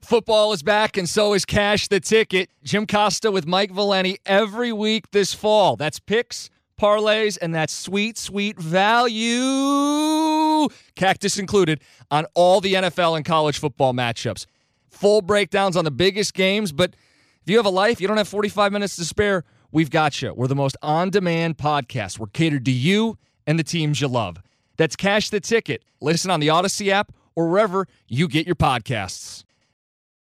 Football is back, and so is Cash the Ticket. Jim Costa with Mike Valenti every week this fall. That's picks, parlays, and that sweet, sweet value, cactus included, on all the NFL and college football matchups. Full breakdowns on the biggest games, but if you have a life, you don't have 45 minutes to spare, we've got you. We're the most on demand podcast. We're catered to you and the teams you love. That's Cash the Ticket. Listen on the Audacy app or wherever you get your podcasts.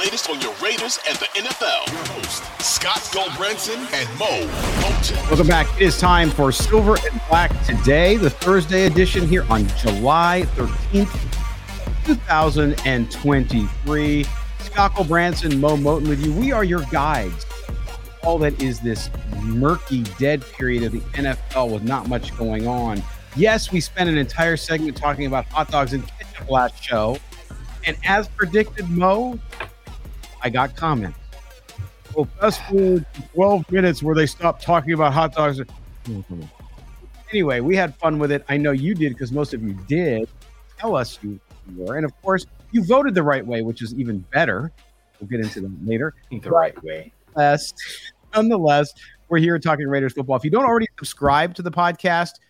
latest on your Raiders and the NFL. Your host, Scott Gulbransen and Moe Moton. Welcome back. It is time for Silver and Black today, the Thursday edition here on July 13th, 2023. Scott Gulbransen, Moe Moton with you. We are your guides. All that is this murky, dead period of the NFL with not much going on. Yes, we spent an entire segment talking about hot dogs and ketchup last show. And as predicted, Moe, I got comments. Well, fast forward 12 minutes where they stopped talking about hot dogs. Mm-hmm. Anyway, we had fun with it. I know you did because most of you did. Tell us you were. And of course, you voted the right way, which is even better. We'll get into that later. The right way. Best. nonetheless, we're here talking Raiders football. If you don't already subscribe to the podcast,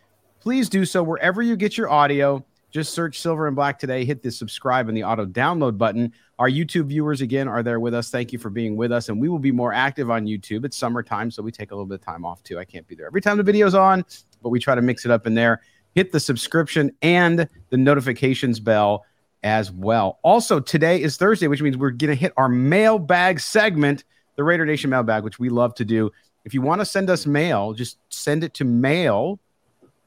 please do so wherever you get your audio. Just search Silver and Black today. Hit the subscribe and the auto download button. Our YouTube viewers, again, are there with us. Thank you for being with us. And we will be more active on YouTube. It's summertime, so we take a little bit of time off too. I can't be there every time the video's on, but we try to mix it up in there. Hit the subscription and the notifications bell as well. Also, today is Thursday, which means we're going to hit our mailbag segment, the Raider Nation mailbag, which we love to do. If you want to send us mail, just send it to mail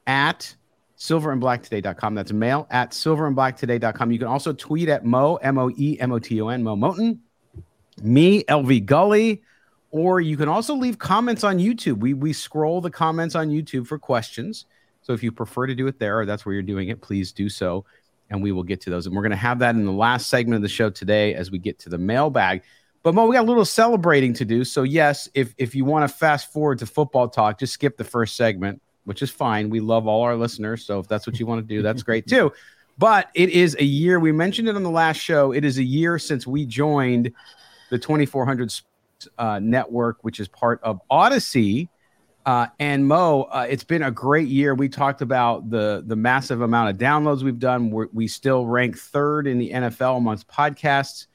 at silverandblacktoday.com. That's mail at silverandblacktoday.com. You can also tweet at Moe, M O E M O T O N, Moe Moton, me, LV Gully, or you can also leave comments on YouTube. We, we scroll the comments on YouTube for questions. So if you prefer to do it there or that's where you're doing it, please do so. And we will get to those. And we're going to have that in the last segment of the show today as we get to the mailbag. But Moe, we got a little celebrating to do. So yes, if if you want to fast forward to football talk, just skip the first segment which is fine. We love all our listeners. So if that's what you want to do, that's great too. But it is a year, we mentioned it on the last show. It is a year since we joined the 2400 uh, network, which is part of Audacy. Uh, and Moe, uh, it's been a great year. We talked about the the massive amount of downloads we've done. We're, we still rank third in the NFL amongst podcasts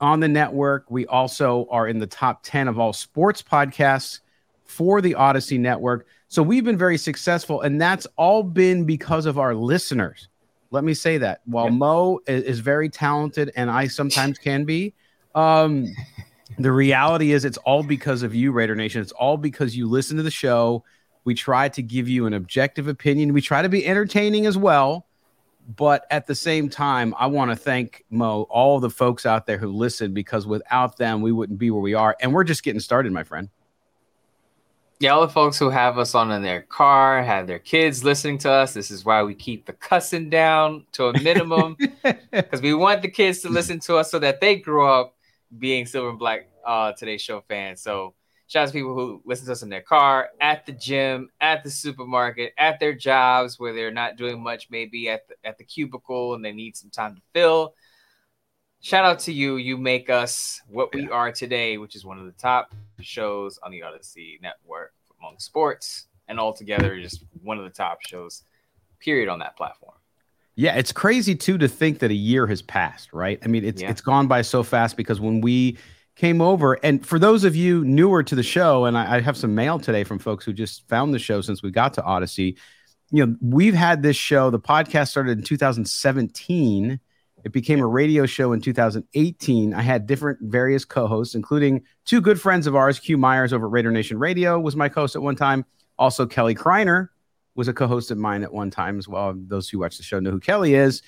on the network. We also are in the top 10 of all sports podcasts for the Audacy network. So we've been very successful, and that's all been because of our listeners. Let me say that. While yeah. Moe is, is, very talented, and I sometimes can be, um, the reality is it's all because of you, Raider Nation. It's all because you listen to the show. We try to give you an objective opinion. We try to be entertaining as well. But at the same time, I want to thank Moe, all the folks out there who listen, because without them, we wouldn't be where we are. And we're just getting started, my friend yeah, all the folks who have us on in their car, have their kids listening to us. This is why we keep the cussing down to a minimum because we want the kids to listen to us so that they grow up being Silver and Black uh, Today Show fans. So shout out to people who listen to us in their car, at the gym, at the supermarket, at their jobs where they're not doing much, maybe at the, at the cubicle and they need some time to fill. Shout out to you. You make us what we are today, which is one of the top shows on the Audacy Network among sports, and altogether just one of the top shows, period, on that platform. Yeah, it's crazy too to think that a year has passed, right? I mean, it's yeah. it's gone by so fast because when we came over, and for those of you newer to the show, and I, I have some mail today from folks who just found the show since we got to Audacy. You know, we've had this show. The podcast started in 2017 It became a radio show in 2018. I had different various co-hosts, including two good friends of ours. Q Myers over at Raider Nation Radio was my co-host at one time. Also, Kelly Kreiner was a co-host of mine at one time as well. Those who watch the show know who Kelly is.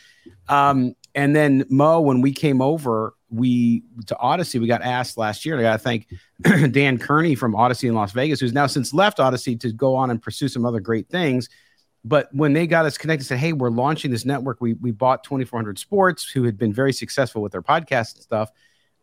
Um, and then Moe, when we came over, we to Audacy, we got asked last year. I got to thank Dan Kearney from Audacy in Las Vegas, who's now since left Audacy to go on and pursue some other great things. But when they got us connected, said, "Hey, we're launching this network. We we bought 2400 Sports, who had been very successful with their podcast and stuff.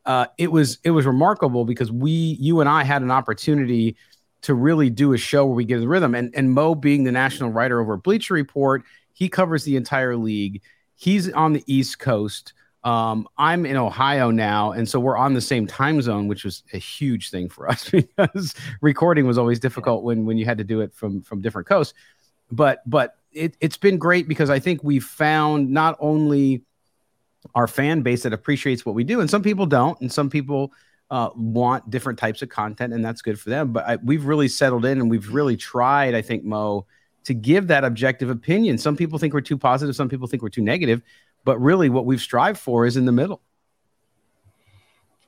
Uh, it was it was remarkable because we, you and I, had an opportunity to really do a show where we get the rhythm. And and Moe being the national writer over Bleacher Report, he covers the entire league. He's on the East Coast. Um, I'm in Ohio now, and so we're on the same time zone, which was a huge thing for us because recording was always difficult when when you had to do it from from different coasts. But but it, it's been great because I think we've found not only our fan base that appreciates what we do, and some people don't, and some people uh, want different types of content, and that's good for them. But I, we've really settled in, and we've really tried, I think, Moe, to give that objective opinion. Some people think we're too positive, some people think we're too negative, but really, what we've strived for is in the middle.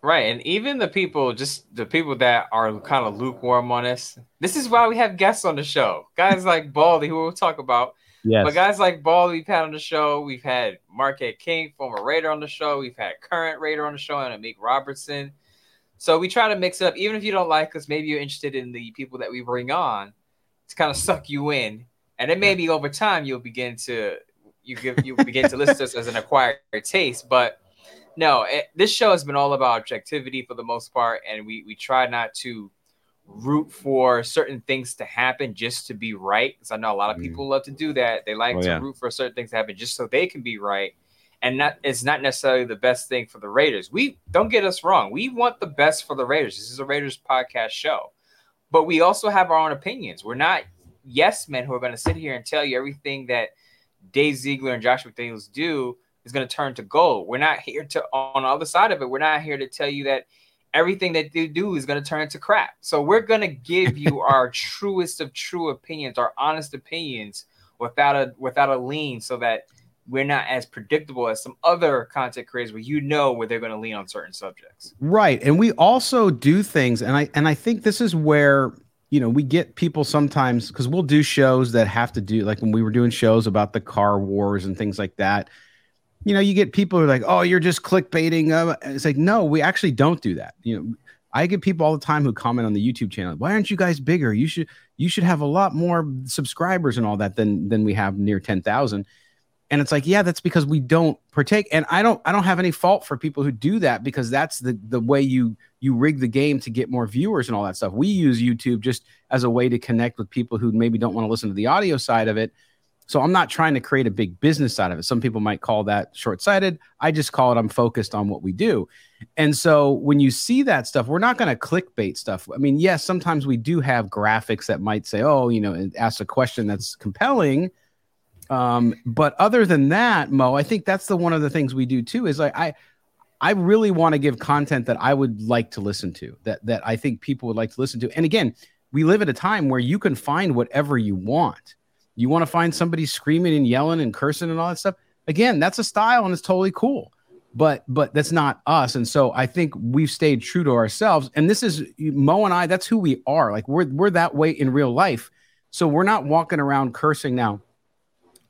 Right, and even the people, just the people that are kind of lukewarm on us. This is why we have guests on the show, guys like Baldy, who we'll talk about. Yes. But guys like Baldy, we've had on the show. We've had Marquette King, former Raider, on the show. We've had current Raider on the show, and Amik Robertson. So we try to mix it up. Even if you don't like us, maybe you're interested in the people that we bring on to kind of suck you in. And then maybe over time you'll begin to you give you begin to list us as an acquired taste. But no, it, this show has been all about objectivity for the most part, and we we try not to root for certain things to happen just to be right. Because I know a lot of mm. people love to do that. They like oh, to yeah. root for certain things to happen just so they can be right and not it's not necessarily the best thing for the Raiders. We don't get us wrong. We want the best for the Raiders. This is a Raiders podcast show. But we also have our own opinions. We're not yes men who are going to sit here and tell you everything that Dave Ziegler and Josh McDaniels do is going to turn to gold. We're not here to on the other side of it. We're not here to tell you that everything that they do is going to turn to crap. So we're going to give you our truest of true opinions, our honest opinions without a without a lean so that we're not as predictable as some other content creators where you know where they're going to lean on certain subjects. Right. And we also do things and I and I think this is where you know, we get people sometimes because we'll do shows that have to do like when we were doing shows about the car wars and things like that. You know, you get people who are like, "Oh, you're just clickbaiting." Uh, it's like, no, we actually don't do that. You know, I get people all the time who comment on the YouTube channel. Why aren't you guys bigger? You should you should have a lot more subscribers and all that than than we have near ten thousand and it's like yeah that's because we don't partake and i don't i don't have any fault for people who do that because that's the the way you you rig the game to get more viewers and all that stuff we use youtube just as a way to connect with people who maybe don't want to listen to the audio side of it so i'm not trying to create a big business out of it some people might call that short-sighted i just call it i'm focused on what we do and so when you see that stuff we're not going to clickbait stuff i mean yes sometimes we do have graphics that might say oh you know ask a question that's compelling um, but other than that, Moe, I think that's the one of the things we do too. Is like I, I really want to give content that I would like to listen to, that that I think people would like to listen to. And again, we live at a time where you can find whatever you want. You want to find somebody screaming and yelling and cursing and all that stuff. Again, that's a style and it's totally cool. But but that's not us. And so I think we've stayed true to ourselves. And this is Moe and I, that's who we are. Like we're we're that way in real life. So we're not walking around cursing now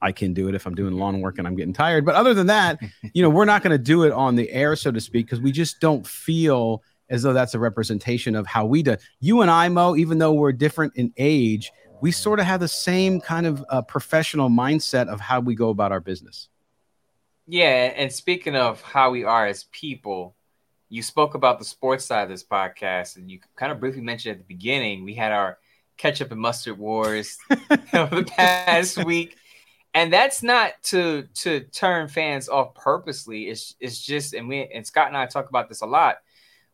I can do it if I'm doing lawn work and I'm getting tired. But other than that, you know, we're not going to do it on the air, so to speak, because we just don't feel as though that's a representation of how we do. You and I, Moe, even though we're different in age, we sort of have the same kind of uh, professional mindset of how we go about our business. Yeah, and speaking of how we are as people, you spoke about the sports side of this podcast, and you kind of briefly mentioned at the beginning we had our ketchup and mustard wars over the past week and that's not to to turn fans off purposely. It's it's just and we and Scott and I talk about this a lot.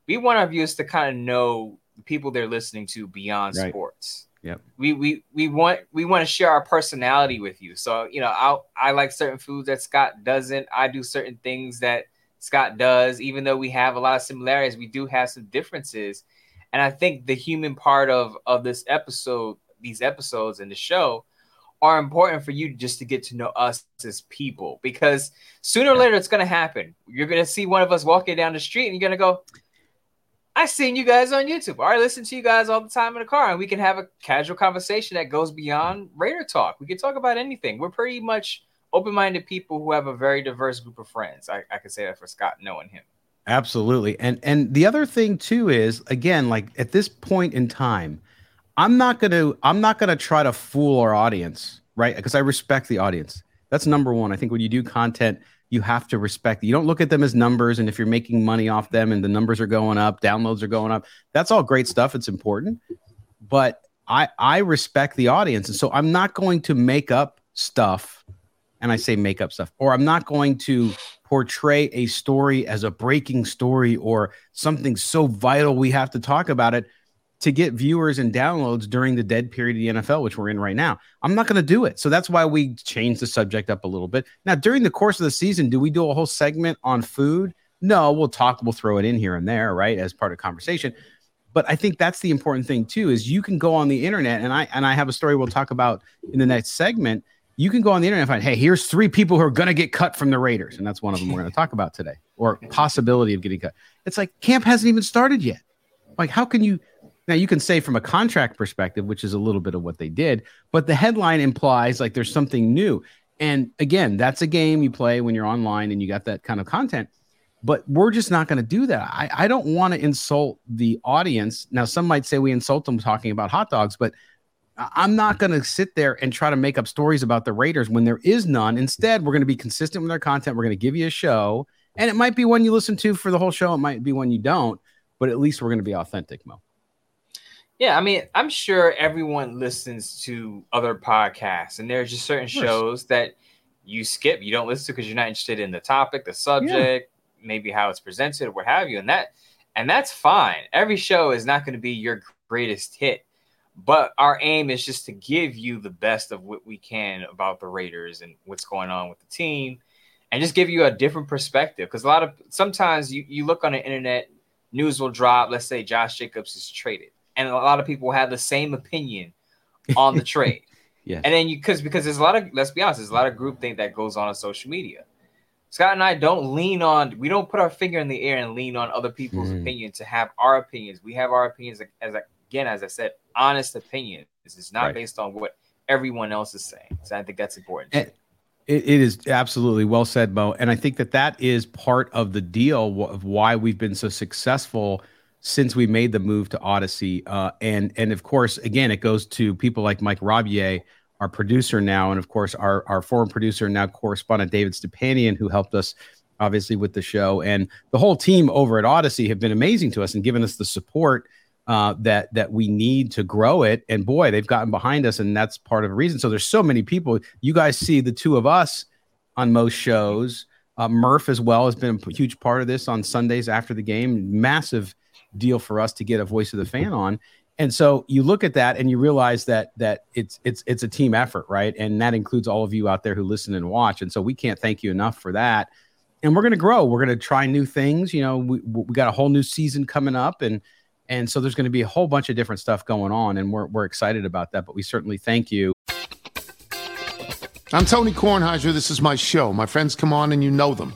We want our viewers to kind of know the people they're listening to beyond right. sports. Yeah. We we we want we want to share our personality with you. So, you know, I I like certain foods that Scott doesn't. I do certain things that Scott does. Even though we have a lot of similarities, we do have some differences. And I think the human part of of this episode, these episodes and the show are important for you just to get to know us as people because sooner or later it's going to happen. You're going to see one of us walking down the street and you're going to go, I seen you guys on YouTube. Or I listen to you guys all the time in the car, and we can have a casual conversation that goes beyond Raider talk. We can talk about anything. We're pretty much open-minded people who have a very diverse group of friends. I, I can say that for Scott knowing him. Absolutely. And and the other thing too is again, like at this point in time, I'm not gonna I'm not gonna try to fool our audience, right? Because I respect the audience. That's number one. I think when you do content, you have to respect. You don't look at them as numbers, and if you're making money off them and the numbers are going up, downloads are going up, that's all great stuff. It's important, but I I respect the audience, and so I'm not going to make up stuff, and I say make up stuff, or I'm not going to portray a story as a breaking story or something so vital we have to talk about it to get viewers and downloads during the dead period of the NFL, which we're in right now. I'm not going to do it. So that's why we changed the subject up a little bit. Now, during the course of the season, do we do a whole segment on food? No, we'll talk, we'll throw it in here and there, right, as part of conversation. But I think that's the important thing too, is you can go on the internet, and I and I have a story we'll talk about in the next segment you can go on the internet and find, hey, here's three people who are going to get cut from the Raiders. And that's one of them we're going to talk about today, or possibility of getting cut. It's like camp hasn't even started yet. Like, how can you? Now, you can say from a contract perspective, which is a little bit of what they did, but the headline implies like there's something new. And again, that's a game you play when you're online and you got that kind of content. But we're just not going to do that. I, I don't want to insult the audience. Now, some might say we insult them talking about hot dogs, but I'm not going to sit there and try to make up stories about the Raiders when there is none. Instead, we're going to be consistent with our content. We're going to give you a show, and it might be one you listen to for the whole show. It might be one you don't, but at least we're going to be authentic, Moe. Yeah, I mean, I'm sure everyone listens to other podcasts, and there's just certain shows that you skip, you don't listen to because you're not interested in the topic, the subject, yeah. maybe how it's presented, or what have you, and that, and that's fine. Every show is not going to be your greatest hit but our aim is just to give you the best of what we can about the Raiders and what's going on with the team and just give you a different perspective. Because a lot of sometimes you, you look on the internet, news will drop, let's say Josh Jacobs is traded. And a lot of people have the same opinion on the trade. yeah. And then you because because there's a lot of let's be honest, there's a lot of group groupthink that goes on on social media. Scott and I don't lean on, we don't put our finger in the air and lean on other people's mm. opinion to have our opinions. We have our opinions as again, as I said, honest opinion. This is not right. based on what everyone else is saying. So I think that's important. It, it is absolutely well said, Moe. And I think that that is part of the deal of why we've been so successful since we made the move to Audacy. Uh, and and of course, again, it goes to people like Mike Robier, our producer now, and of course our our former producer now correspondent David Stepanian, who helped us obviously with the show, and the whole team over at Audacy have been amazing to us and given us the support uh, that that we need to grow it. And boy, they've gotten behind us, and that's part of the reason. So there's so many people. You guys see the two of us on most shows. Uh, Murph as well has been a huge part of this on Sundays after the game. Massive deal for us to get a voice of the fan on. And so you look at that and you realize that that it's it's it's a team effort, right? And that includes all of you out there who listen and watch. And so we can't thank you enough for that. And we're going to grow. We're going to try new things. You know, we we got a whole new season coming up, and and so there's going to be a whole bunch of different stuff going on, and we're, we're excited about that. But we certainly thank you. I'm Tony Kornheiser. This is my show. My friends come on and you know them.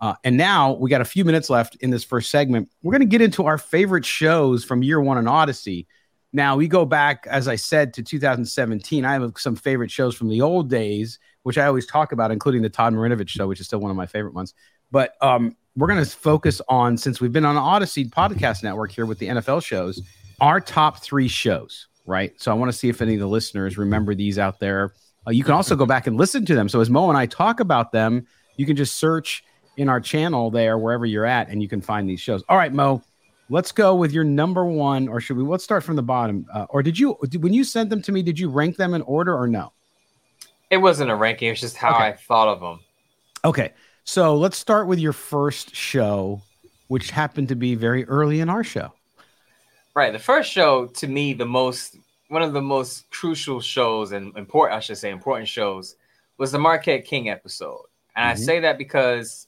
Uh, and now we got a few minutes left in this first segment. We're going to get into our favorite shows from year one on Audacy. Now we go back, as I said, to 2017. I have some favorite shows from the old days, which I always talk about, including the Todd Marinovich show, which is still one of my favorite ones. But um, we're going to focus on, since we've been on Audacy Podcast Network here with the NFL shows, our top three shows right? So I want to see if any of the listeners remember these out there. Uh, you can also go back and listen to them. So as Moe and I talk about them, you can just search in our channel there wherever you're at, and you can find these shows. All right, Moe, let's go with your number one, or should we? Let's start from the bottom. Uh, or did you did, when you sent them to me? Did you rank them in order or no? It wasn't a ranking. It's just how okay. I thought of them. Okay. So let's start with your first show, which happened to be very early in our show. Right. The first show, to me, the most one of the most crucial shows and important, I should say, important shows was the Marquette King episode. And mm-hmm. I say that because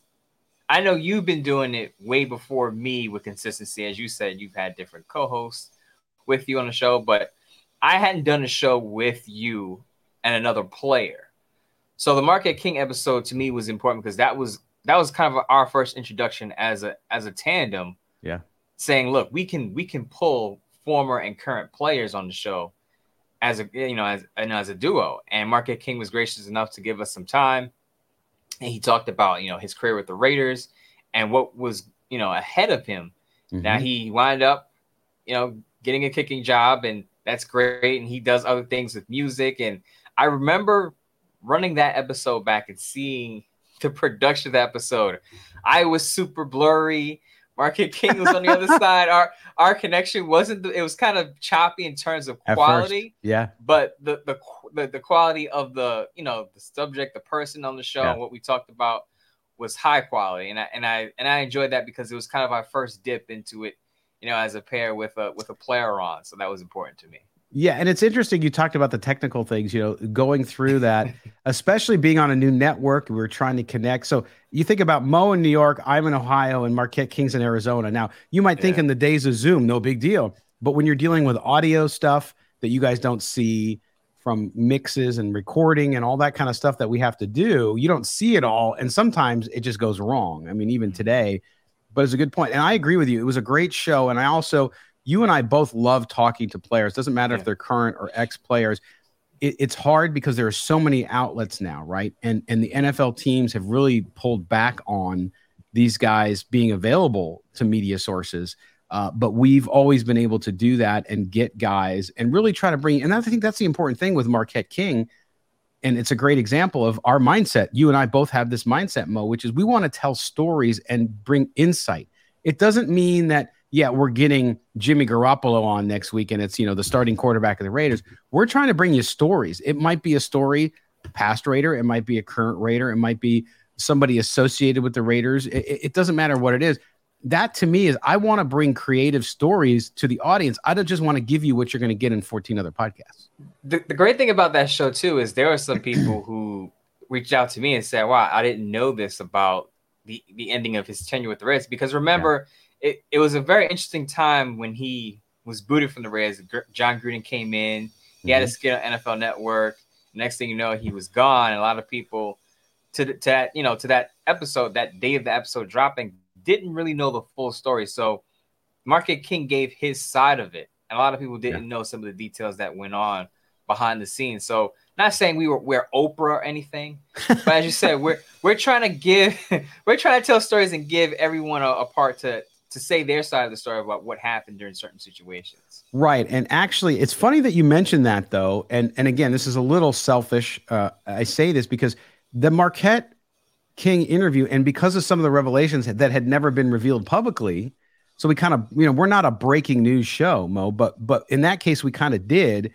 I know you've been doing it way before me with consistency. As you said, you've had different co-hosts with you on the show, but I hadn't done a show with you and another player. So the Marquette King episode to me was important because that was that was kind of our first introduction as a as a tandem. Yeah. Saying, look, we can we can pull former and current players on the show as a you know as and as a duo. And Marquette King was gracious enough to give us some time. And he talked about you know his career with the Raiders and what was you know ahead of him. Mm-hmm. Now he wound up, you know, getting a kicking job, and that's great. And he does other things with music. And I remember running that episode back and seeing the production of the episode. I was super blurry. Marquette King was on the other side. Our our connection wasn't. The, it was kind of choppy in terms of quality. yeah. But the, the the the quality of the you know the subject, the person on the show, yeah. and what we talked about was high quality, and I and I and I enjoyed that because it was kind of our first dip into it, you know, as a pair with a with a player on. So that was important to me. Yeah, and it's interesting you talked about the technical things, you know, going through that, especially being on a new network, we were trying to connect. So you think about Moe in New York, I'm in Ohio, and Marquette Kings in Arizona. Now, you might think yeah. in the days of Zoom, no big deal. But when you're dealing with audio stuff that you guys don't see from mixes and recording and all that kind of stuff that we have to do, you don't see it all. And sometimes it just goes wrong. I mean, even mm-hmm. today, but it's a good point. And I agree with you. It was a great show. And I also, you and I both love talking to players. Doesn't matter yeah. if they're current or ex players. It, it's hard because there are so many outlets now, right? And and the NFL teams have really pulled back on these guys being available to media sources. Uh, but we've always been able to do that and get guys and really try to bring. And I think that's the important thing with Marquette King. And it's a great example of our mindset. You and I both have this mindset, Moe, which is we want to tell stories and bring insight. It doesn't mean that yeah, we're getting Jimmy Garoppolo on next week and it's, you know, the starting quarterback of the Raiders. We're trying to bring you stories. It might be a story, past Raider, it might be a current Raider, it might be somebody associated with the Raiders. It, it doesn't matter what it is. That to me is I want to bring creative stories to the audience. I don't just want to give you what you're going to get in 14 other podcasts. The, the great thing about that show, too, is there are some people who reached out to me and said, Wow, I didn't know this about the, the ending of his tenure with the Reds. Because remember, yeah it, it was a very interesting time when he was booted from the Reds. Jon Gruden came in. He mm-hmm. had a mm-hmm. skit on NFL Network. Next thing you know, he was gone. And a lot of people to, the, to that you know to that episode, that day of the episode dropping, didn't really know the full story. So Marquette King gave his side of it, and a lot of people didn't yeah. know some of the details that went on behind the scenes. So not saying we were we're Oprah or anything, but as you said, we're we're trying to give we're trying to tell stories and give everyone a, a part to to say their side of the story about what happened during certain situations. Right. And actually, it's funny that you mentioned that though. And and again, this is a little selfish. Uh, I say this because the Marquette King interview, and because of some of the revelations that had never been revealed publicly, so we kind of, you know, we're not a breaking news show, Moe, but but in that case, we kind of did.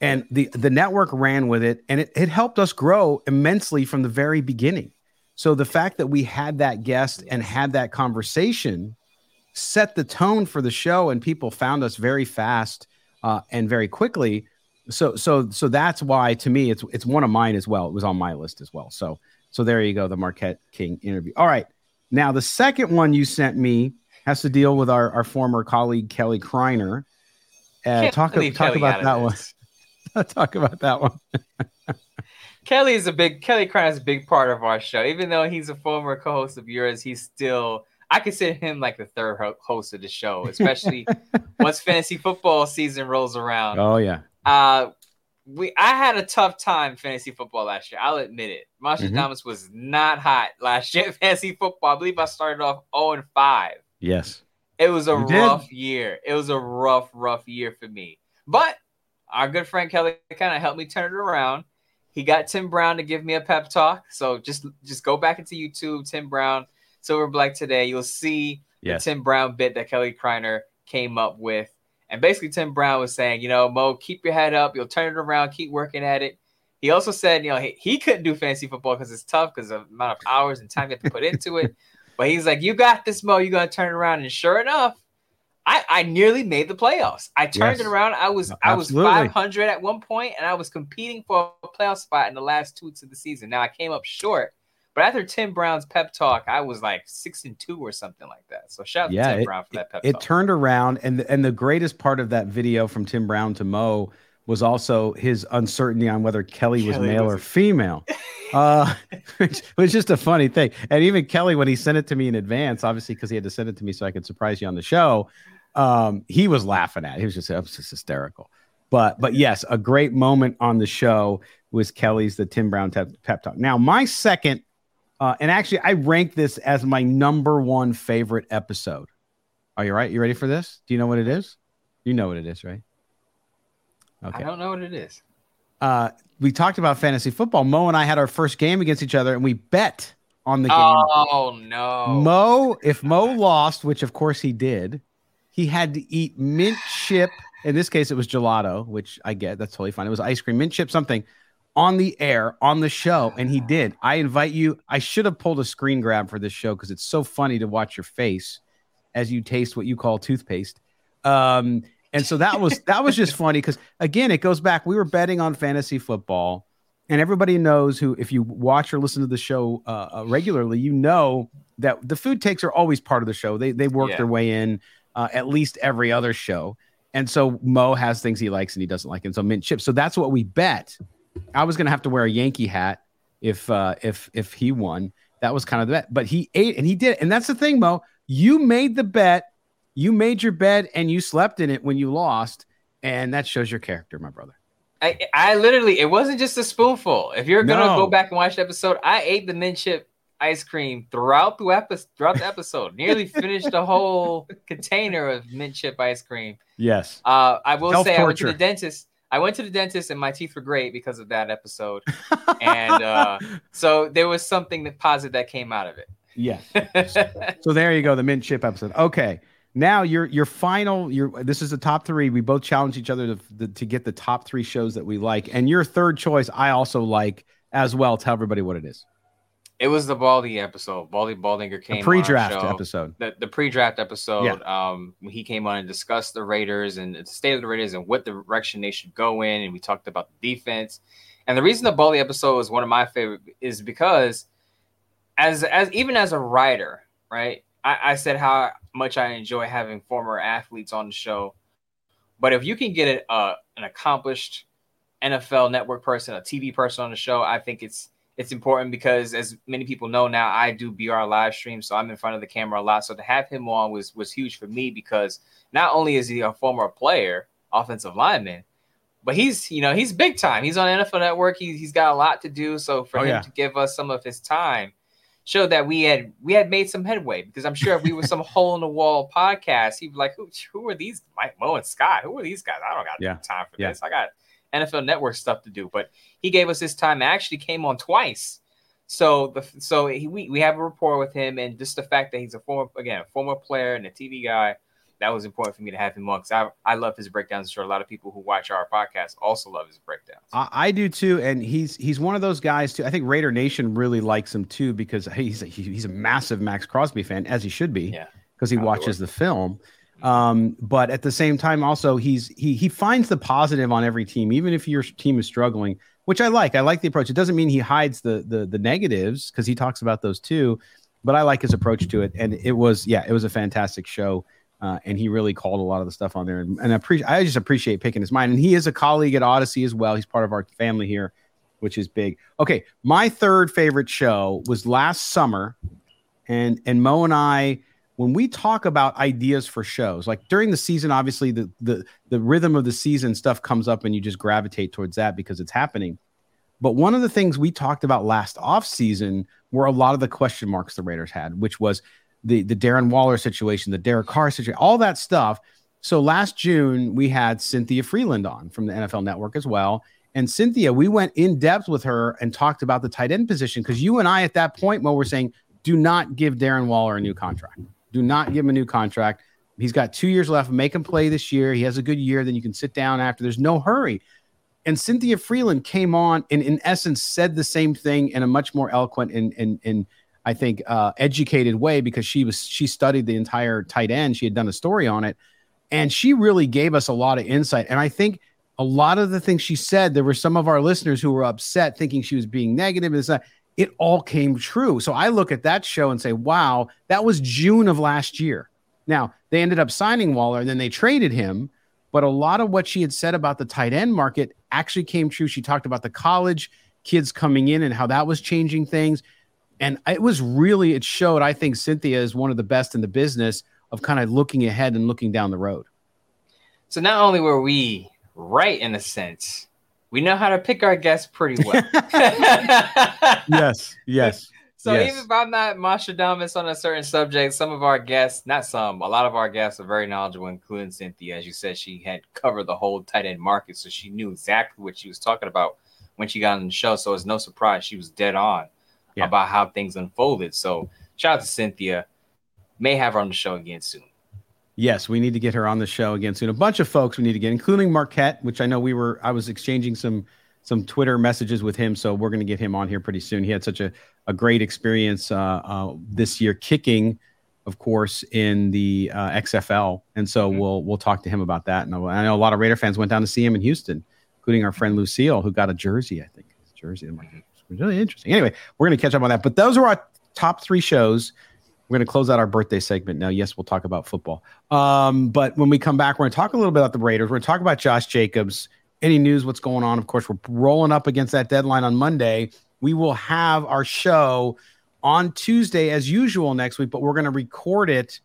And the the network ran with it, and it, it helped us grow immensely from the very beginning. So the fact that we had that guest and had that conversation set the tone for the show, and people found us very fast uh, and very quickly. So, so, so that's why to me it's it's one of mine as well. It was on my list as well. So, so there you go, the Marquette King interview. All right, now the second one you sent me has to deal with our our former colleague Kelly Kreiner. Uh, talk talk Kelly about that one. talk about that one. Kelly is a big Kelly Kreiner is a big part of our show. Even though he's a former co-host of yours, he's still I consider him like the third host of the show, especially once fantasy football season rolls around. Oh yeah. Uh, we I had a tough time fantasy football last year. I'll admit it. Marshall mm-hmm. Thomas was not hot last year fantasy football. I believe I started off 0 and 5. Yes. It was a you rough did. year. It was a rough, rough year for me. But our good friend Kelly kind of helped me turn it around. He got Tim Brown to give me a pep talk. So just just go back into YouTube, Tim Brown Silver Black today, you'll see yes. the Tim Brown bit that Kelly Kreiner came up with. And basically, Tim Brown was saying, you know, Moe, keep your head up. You'll turn it around. Keep working at it. he also said, you know, he, he couldn't do fantasy football because it's tough because of the amount of hours and time you have to put into it. But he's like, you got this, Moe. You're gonna turn it around, and sure enough, I, I nearly made the playoffs. I turned Yes. it around. I was I was 500 at one point, and I was competing for a playoff spot in the last two weeks of the season. Now I came up short, but after Tim Brown's pep talk, I was like six and two or something like that. So shout out Yeah, to Tim it- Brown for that pep it talk. It turned around and and the greatest part of that video from Tim Brown to Moe was also his uncertainty on whether Kelly was Kelly male was or female. uh which was just a funny thing. And even Kelly when he sent it to me in advance, obviously because he had to send it to me so I could surprise you on the show, um he was laughing at. It. He was just it was just hysterical. But but yes, a great moment on the show was Kelly's the Tim Brown pep, pep talk. Now, my second uh, and actually, I rank this as my number one favorite episode. Are you right? You ready for this? Do you know what it is? You know what it is, right? Okay. I don't know what it is. Uh, we talked about fantasy football. Moe and I had our first game against each other, and we bet on the game. Oh no. Moe, if Moe lost, which of course he did, he had to eat mint chip. In this case, it was gelato, which I get. That's totally fine. It was ice cream, mint chip, something on the air on the show, and he did. I invite you. I should have pulled a screen grab for this show because it's so funny to watch your face as you taste what you call toothpaste. Um, and so that was that was just funny because again, it goes back. We were betting on fantasy football, and everybody knows who, if you watch or listen to the show uh, uh, regularly, you know that the food takes are always part of the show. They they work Yeah. their way in uh, at least every other show. And so Moe has things he likes and he doesn't like, and so mint chips. So that's what we bet. I was gonna have to wear a Yankee hat if uh, if if he won. That was kind of the bet, but he ate and he did. And that's the thing, Moe. You made the bet. You made your bed and you slept in it when you lost, and that shows your character, my brother. I, I literally, it wasn't just a spoonful. If you're gonna No. go back and watch the episode, I ate the mint chip ice cream throughout the episode. Throughout the episode, nearly finished the whole container of mint chip ice cream. Yes. Uh, I will say, I went to the dentist. I went to the dentist, and my teeth were great because of that episode. and uh, so there was something that positive that came out of it. Yes. it. So there you go, the mint chip episode. Okay. Now your your final your this is the top three. We both challenge each other to, the, to get the top three shows that we like, and your third choice I also like as well. Tell everybody what it is. It was the Baldy episode. Baldy Baldinger came The pre-draft show. episode. the, the pre-draft episode Yeah. um when he came on and discussed the raiders and the state of the raiders and what direction they should go in and we talked about the defense and the reason the Baldy episode was one of my favorite is because as as even as a writer right I, I said how much i enjoy having former athletes on the show but if you can get a, uh, an accomplished nfl network person a tv person on the show i think it's it's important because as many people know now i do br live stream so i'm in front of the camera a lot. So to have him on was was huge for me because not only is he a former player offensive lineman but he's you know he's big time. He's on nfl network. He, he's got a lot to do. So for Oh, him yeah. to give us some of his time showed that we had we had made some headway because i'm sure if we were some hole in the wall podcast he'd be like who, who are these? Mike mo and scott. Who are these guys? I don't got Yeah. time for Yeah. this. I got nfl network stuff to do but he gave us his time and actually came on twice so the so he, we, we have a rapport with him and just the fact that he's a former again a former player and a tv guy that was important for me to have him on because I, I love his breakdowns. I'm sure a lot of people who watch our podcast also love his breakdowns. I, I do too, and he's he's one of those guys too. I think Raider Nation really likes him too because he's a, he- he's a massive Maxx Crosby fan, as he should be, Yeah. because he watches the film. Um, but at the same time, also he's he he finds the positive on every team, even if your team is struggling, which I like. I like the approach. It doesn't mean he hides the the the negatives because he talks about those too. But I like his approach to it, and it was yeah, it was a fantastic show. Uh, and he really called a lot of the stuff on there, and, and I appreciate. I just appreciate picking his mind. And he is a colleague at Audacy as well. He's part of our family here, which is big. Okay, my third favorite show was last summer, and and Mo and I, when we talk about ideas for shows, like during the season, obviously the the the rhythm of the season stuff comes up, and you just gravitate towards that because it's happening. But one of the things we talked about last off season were a lot of the question marks the Raiders had, which was the the Darren Waller situation, the Derek Carr situation, all that stuff. So last June we had Cynthia Frelund on from the NFL Network as well. And Cynthia, we went in depth with her and talked about the tight end position because you and I at that point, were saying, do not give Darren Waller a new contract. Do not give him a new contract. He's got two years left. Make him play this year. He has a good year. Then you can sit down after. There's no hurry. And Cynthia Frelund came on and, in essence, said the same thing in a much more eloquent and, and, and I think, uh, educated way because she was she studied the entire tight end. She had done a story on it, and she really gave us a lot of insight. And I think a lot of the things she said, there were some of our listeners who were upset, thinking she was being negative. And it all came true. So I look at that show and say, wow, that was June of last year. Now they ended up signing Waller, and then they traded him. But a lot of what she had said about the tight end market actually came true. She talked about the college kids coming in and how that was changing things. And it was really, it showed, I think Cynthia is one of the best in the business of kind of looking ahead and looking down the road. So not only were we right in a sense, we know how to pick our guests pretty well. yes, yes. So yes. even if I'm not Nostradamus on a certain subject, some of our guests, not some, a lot of our guests are very knowledgeable, including Cynthia. As you said, she had covered the whole tight end market, so she knew exactly what she was talking about when she got on the show. So it's no surprise she was dead on yeah. about how things unfolded. So shout out to Cynthia. May have her on the show again soon. Yes, we need to get her on the show again soon. A bunch of folks we need to get, including Marquette, which I know we were. I was exchanging some some Twitter messages with him. So we're going to get him on here pretty soon. He had such a, a great experience uh, uh, this year kicking, of course, in the uh, XFL. And so mm-hmm. we'll we'll talk to him about that. And I know a lot of Raider fans went down to see him in Houston, including our friend Lucille, who got a jersey, I think. Jersey. It's really interesting. Anyway, we're going to catch up on that. But those are our top three shows. We're going to close out our birthday segment now. Yes, we'll talk about football. Um, but when we come back, we're going to talk a little bit about the Raiders. We're going to talk about Josh Jacobs any news, what's going on. Of course, we're rolling up against that deadline on Monday. We will have our show on Tuesday as usual next week, but we're going to record it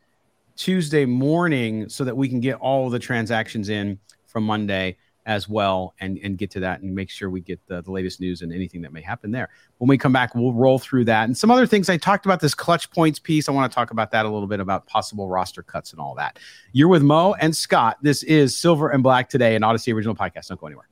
Tuesday morning so that we can get all the transactions in from Monday as well and, and get to that and make sure we get the, the latest news and anything that may happen there. When we come back, we'll roll through that and some other things. I talked about this ClutchPoints piece. I want to talk about that a little bit about possible roster cuts and all that. You're with Moe and Scott. This is Silver and Black today, an Audacy original podcast. Don't go anywhere.